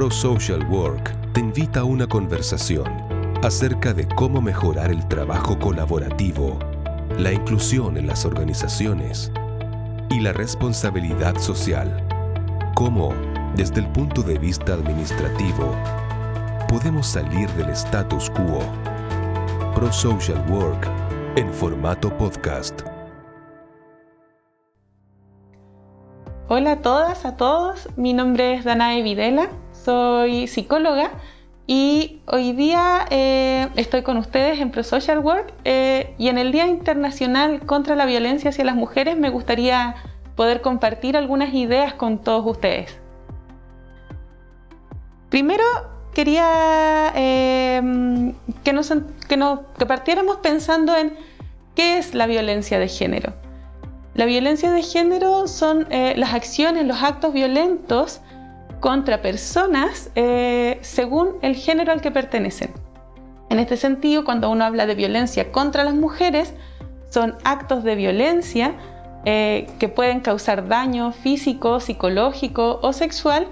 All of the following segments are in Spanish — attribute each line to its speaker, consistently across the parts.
Speaker 1: Pro Social Work te invita a una conversación acerca de cómo mejorar el trabajo colaborativo, la inclusión en las organizaciones y la responsabilidad social. Cómo, desde el punto de vista administrativo, podemos salir del status quo. Pro Social Work en formato podcast.
Speaker 2: Hola a todas, a todos. Mi nombre es Danae Videla, soy psicóloga y hoy día eh, estoy con ustedes en Pro Social Work eh, y en el Día Internacional contra la Violencia hacia las Mujeres me gustaría poder compartir algunas ideas con todos ustedes. Primero, quería eh, que, nos, que, que partiéramos pensando en qué es la violencia de género. La violencia de género son las acciones, los actos violentos contra personas eh, según el género al que pertenecen. En este sentido, cuando uno habla de violencia contra las mujeres, son actos de violencia eh, que pueden causar daño físico, psicológico o sexual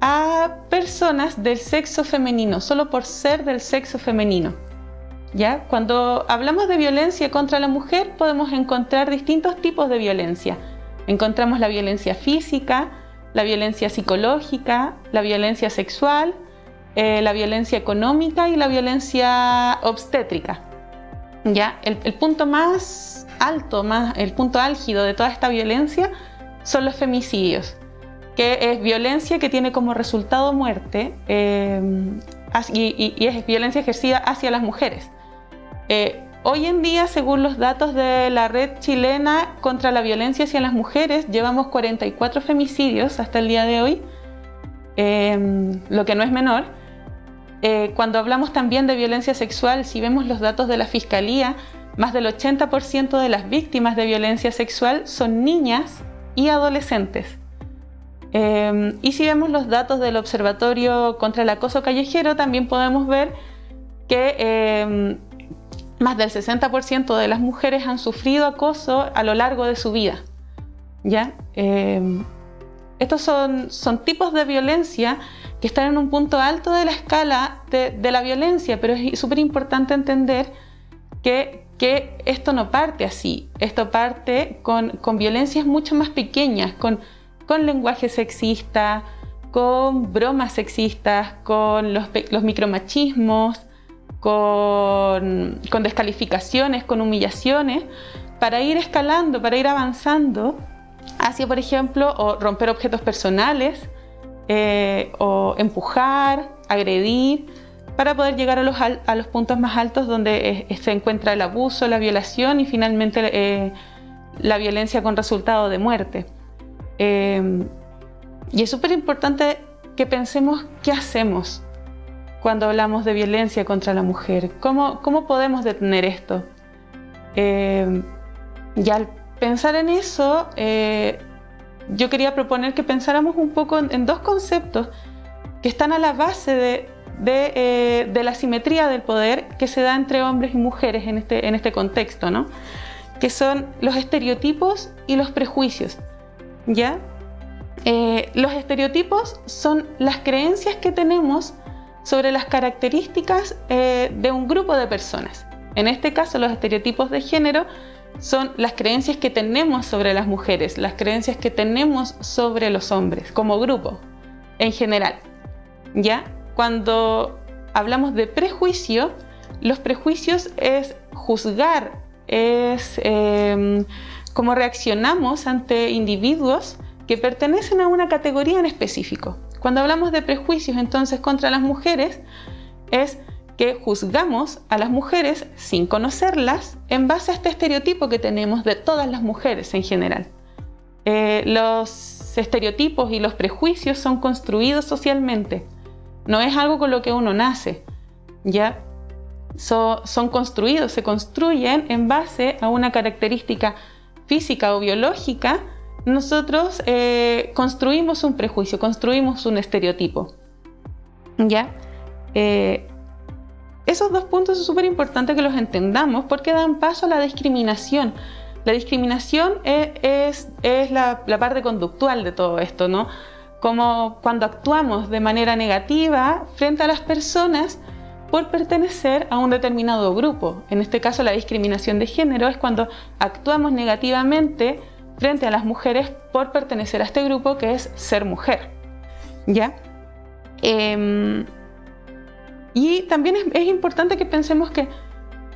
Speaker 2: a personas del sexo femenino, solo por ser del sexo femenino. ¿Ya? Cuando hablamos de violencia contra la mujer podemos encontrar distintos tipos de violencia. Encontramos la violencia física, la violencia psicológica, la violencia sexual, eh, la violencia económica y la violencia obstétrica. ¿Ya? El, punto más alto, más, el punto álgido de toda esta violencia son los femicidios, que es violencia que tiene como resultado muerte eh, y es violencia ejercida hacia las mujeres. Eh, hoy en día, según los datos de la red chilena contra la violencia hacia las mujeres, llevamos 44 femicidios hasta el día de hoy, em, lo que no es menor. Eh, cuando hablamos también de violencia sexual, si vemos los datos de la Fiscalía, más del 80% de las víctimas de violencia sexual son niñas y adolescentes. Em, y si vemos los datos del Observatorio contra el Acoso Callejero, también podemos ver que em, más del 60% de las mujeres han sufrido acoso a lo largo de su vida. ¿ya? Em, estos son, son, tipos de violencia que están en un punto alto de la escala de, la violencia, pero es súper importante entender que, que, esto no parte así, esto parte con, con violencias mucho más pequeñas, con, con lenguaje sexista, con bromas sexistas, con los, los micromachismos, con, descalificaciones, con humillaciones, para ir escalando, para ir avanzando hacia, por ejemplo, o romper objetos personales, eh, o empujar, agredir, para poder llegar a los, a los puntos más altos donde se encuentra el abuso, la violación y finalmente eh, la violencia con resultado de muerte. Eh, y es súper importante que pensemos qué hacemos cuando hablamos de violencia contra la mujer. ¿Cómo, cómo podemos detener esto? Eh, y al pensar en eso, eh, yo quería proponer que pensáramos un poco en, dos conceptos que están a la base de, eh, de, la simetría del poder que se da entre hombres y mujeres en este, en este contexto, ¿no? que son los estereotipos y los prejuicios. ¿ya? los estereotipos son las creencias que tenemos sobre las características eh, de un grupo de personas. En este caso, los estereotipos de género son las creencias que tenemos sobre las mujeres, las creencias que tenemos sobre los hombres como grupo en general. ¿Ya? Cuando hablamos de prejuicio, los prejuicios es juzgar, es eh, cómo reaccionamos ante individuos que pertenecen a una categoría en específico. Cuando hablamos de prejuicios entonces contra las mujeres, es que juzgamos a las mujeres sin conocerlas en base a este estereotipo que tenemos de todas las mujeres en general. Eh, los estereotipos y los prejuicios son construidos socialmente. No es algo con lo que uno nace. Ya son construidos, se construyen en base a una característica física o biológica nosotros eh, construimos un prejuicio, construimos un estereotipo. ¿Ya? Eh, esos dos puntos es súper importante que los entendamos porque dan paso a la discriminación. La discriminación es, la, parte conductual de todo esto, ¿no? como cuando actuamos de manera negativa frente a las personas por pertenecer a un determinado grupo. En este caso, la discriminación de género es cuando actuamos negativamente frente a las mujeres por pertenecer a este grupo que es ser mujer. ¿Ya? Em, y también es, importante que pensemos que,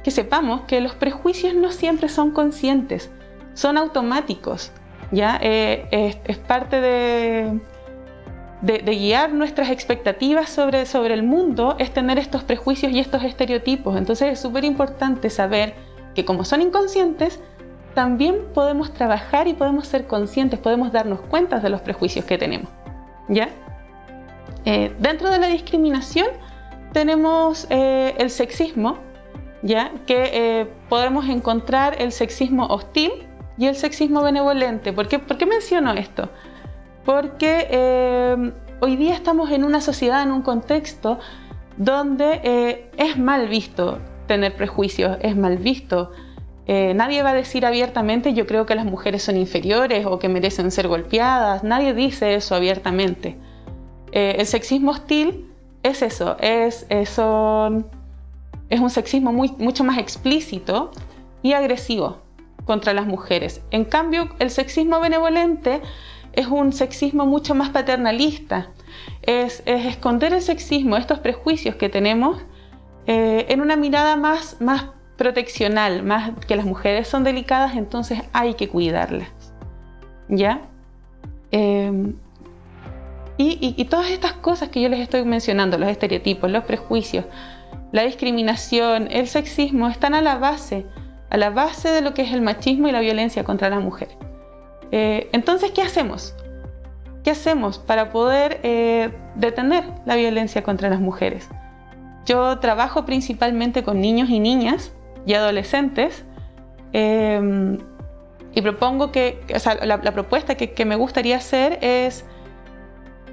Speaker 2: sepamos que los prejuicios no siempre son conscientes, son automáticos. ¿ya? Eh, es, parte de, de, guiar nuestras expectativas sobre, sobre el mundo, es tener estos prejuicios y estos estereotipos. Entonces es súper importante saber que como son inconscientes, también podemos trabajar y podemos ser conscientes, podemos darnos cuenta de los prejuicios que tenemos. ¿Ya? Eh, dentro de la discriminación tenemos eh, el sexismo, ¿ya? que eh, podemos encontrar el sexismo hostil y el sexismo benevolente. ¿Por qué, ¿Por qué menciono esto? Porque hoy día estamos en una sociedad, en un contexto donde es mal visto tener prejuicios, es mal visto. Nadie va a decir abiertamente yo creo que las mujeres son inferiores o que merecen ser golpeadas, nadie dice eso abiertamente. Eh, el sexismo hostil es eso, es, es un sexismo mucho más explícito y agresivo contra las mujeres. En cambio, el sexismo benevolente es un sexismo mucho más paternalista. Es, esconder el sexismo, estos prejuicios que tenemos, eh, en una mirada más, más proteccional, más que las mujeres son delicadas, entonces hay que cuidarlas. ¿Ya? Eh, y, todas estas cosas que yo les estoy mencionando, los estereotipos, los prejuicios, la discriminación, el sexismo, están a la base, a la base de lo que es el machismo y la violencia contra las mujeres. Eh, entonces, ¿qué hacemos? ¿Qué hacemos para poder eh, detener la violencia contra las mujeres? Yo trabajo principalmente con niños y niñas y adolescentes eh, y propongo que, o sea, la, propuesta que, que me gustaría hacer es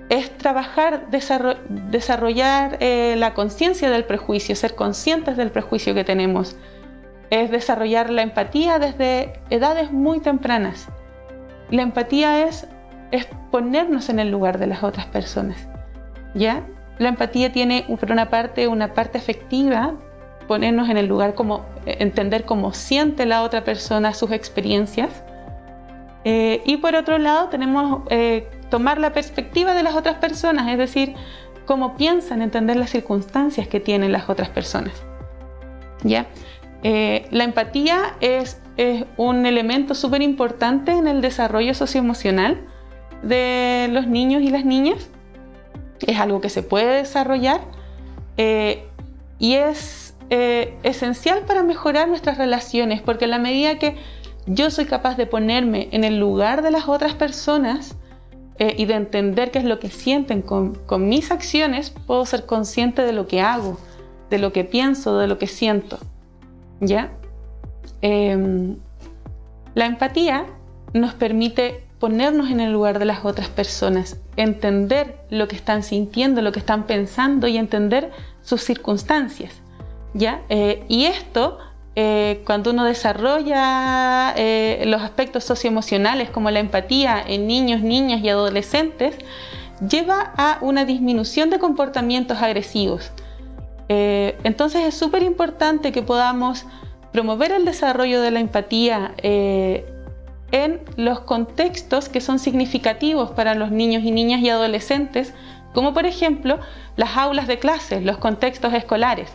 Speaker 2: es trabajar, desarrollar eh, la conciencia del prejuicio, ser conscientes del prejuicio que tenemos. Es desarrollar la empatía desde edades muy tempranas. La empatía es, es ponernos en el lugar de las otras personas. ¿Ya? La empatía tiene por una parte una parte afectiva, ponernos en el lugar como entender cómo siente la otra persona sus experiencias. Eh, y por otro lado tenemos eh, tomar la perspectiva de las otras personas, es decir, cómo piensan, entender las circunstancias que tienen las otras personas. ¿Ya? Eh, la empatía es, un elemento súper importante en el desarrollo socioemocional de los niños y las niñas. Es algo que se puede desarrollar eh, y es eh, esencial para mejorar nuestras relaciones, porque en la medida que yo soy capaz de ponerme en el lugar de las otras personas, eh, y de entender qué es lo que sienten con, mis acciones, puedo ser consciente de lo que hago, de lo que pienso, de lo que siento. ¿Ya? Em, la empatía nos permite ponernos en el lugar de las otras personas, entender lo que están sintiendo, lo que están pensando y entender sus circunstancias. Eh, y esto eh, cuando uno desarrolla eh, los aspectos socioemocionales como la empatía en niños, niñas y adolescentes, lleva a una disminución de comportamientos agresivos. Entonces es súper importante que podamos promover el desarrollo de la empatía en los contextos que son significativos para los niños y niñas y adolescentes, como por ejemplo las aulas de clases, los contextos escolares.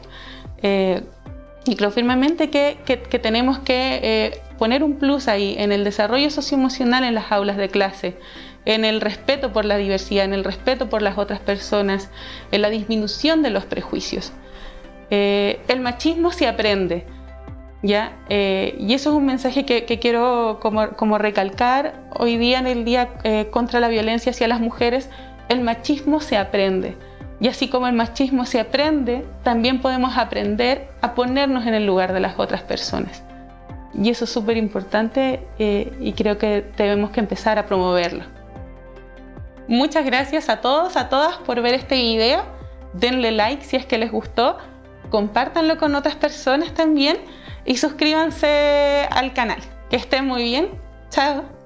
Speaker 2: Y creo firmemente que, tenemos que eh, poner un plus ahí en el desarrollo socioemocional en las aulas de clase, en el respeto por la diversidad, en el respeto por las otras personas, en la disminución de los prejuicios. Eh, el machismo se aprende, ¿ya? Eh, y eso es un mensaje que, quiero como, como, recalcar hoy día en el Día contra la Violencia hacia las Mujeres, el machismo se aprende. Y así como el machismo se aprende, también podemos aprender a ponernos en el lugar de las otras personas. Y eso es súper importante eh, y creo que tenemos que empezar a promoverlo. Muchas gracias a todos, a todas por ver este video. Denle like si es que les gustó, compártanlo con otras personas también y suscríbanse al canal. Que estén muy bien. Chao.